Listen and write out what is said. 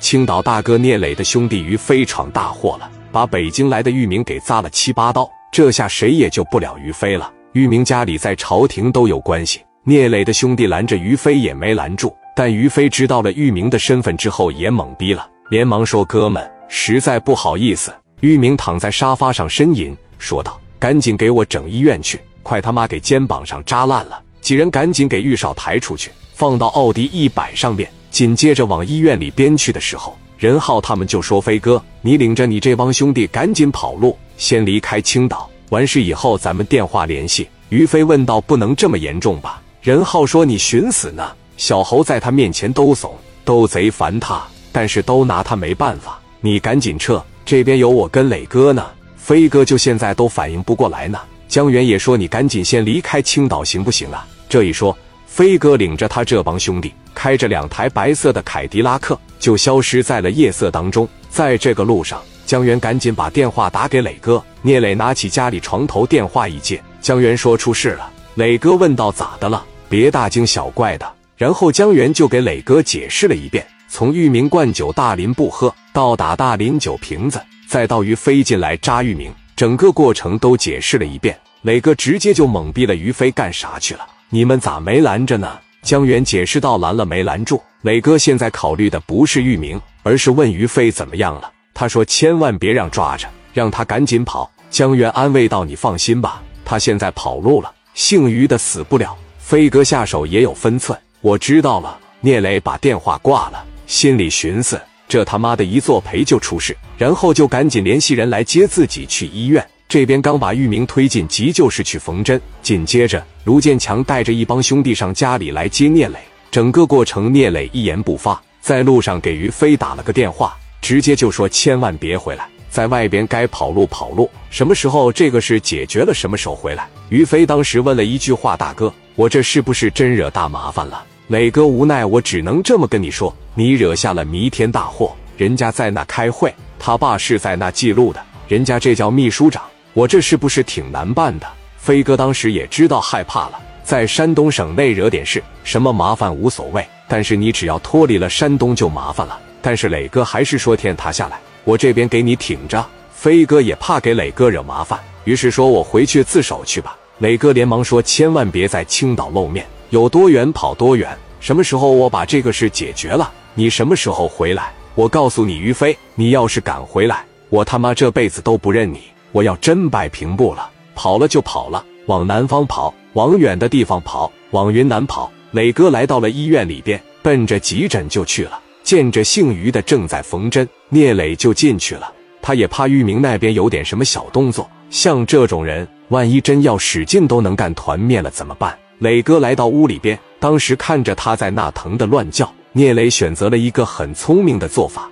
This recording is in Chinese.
青岛大哥聂磊的兄弟于飞闯大祸了，把北京来的玉明给扎了七八刀，这下谁也救不了于飞了。玉明家里在朝廷都有关系，聂磊的兄弟拦着于飞也没拦住。但于飞知道了玉明的身份之后也懵逼了，连忙说：“哥们，实在不好意思。”玉明躺在沙发上呻吟，说道：“赶紧给我整医院去，快他妈给肩膀上扎烂了！”几人赶紧给玉少抬出去，放到奥迪一百上边。紧接着往医院里边去的时候，任浩他们就说：“飞哥，你领着你这帮兄弟赶紧跑路，先离开青岛。完事以后咱们电话联系。”于飞问道：“不能这么严重吧？”任浩说：“你寻死呢？小猴在他面前都怂，都贼烦他，但是都拿他没办法。你赶紧撤，这边有我跟磊哥呢。飞哥就现在都反应不过来呢。”江源也说：“你赶紧先离开青岛，行不行啊？”这一说，飞哥领着他这帮兄弟。开着两台白色的凯迪拉克，就消失在了夜色当中。在这个路上，江源赶紧把电话打给磊哥。聂磊拿起家里床头电话一接，江源说出事了。磊哥问道：“咋的了？别大惊小怪的。”然后江源就给磊哥解释了一遍，从玉明灌酒大林不喝，到打大林酒瓶子，再到于飞进来扎玉明，整个过程都解释了一遍。磊哥直接就懵逼了：“于飞干啥去了？你们咋没拦着呢？”江源解释道：“拦了没拦住？磊哥现在考虑的不是玉明，而是问于飞怎么样了。他说千万别让抓着，让他赶紧跑。”江源安慰道：“你放心吧，他现在跑路了，姓于的死不了。飞哥下手也有分寸。”我知道了。聂磊把电话挂了，心里寻思：这他妈的一作陪就出事，然后就赶紧联系人来接自己去医院。这边刚把玉明推进急救室去缝针，紧接着卢建强带着一帮兄弟上家里来接聂磊。整个过程聂磊一言不发，在路上给于飞打了个电话，直接就说千万别回来，在外边该跑路跑路，什么时候这个事解决了，什么时候回来。于飞当时问了一句话：“大哥，我这是不是真惹大麻烦了？”磊哥无奈：“我只能这么跟你说，你惹下了弥天大祸。人家在那开会，他爸是在那记录的，人家这叫秘书长。”我这是不是挺难办的？飞哥当时也知道害怕了，在山东省内惹点事，什么麻烦无所谓，但是你只要脱离了山东就麻烦了。但是磊哥还是说天塌下来，我这边给你挺着。飞哥也怕给磊哥惹麻烦，于是说我回去自首去吧。磊哥连忙说千万别在青岛露面，有多远跑多远。什么时候我把这个事解决了，你什么时候回来？我告诉你，于飞，你要是敢回来，我他妈这辈子都不认你。我要真摆平步了，跑了就跑了，往南方跑，往远的地方跑，往云南跑。磊哥来到了医院里边，奔着急诊就去了。见着姓于的正在缝针，聂磊就进去了。他也怕玉明那边有点什么小动作，像这种人，万一真要使劲都能干团灭了怎么办？磊哥来到屋里边，当时看着他在那疼的乱叫，聂磊选择了一个很聪明的做法。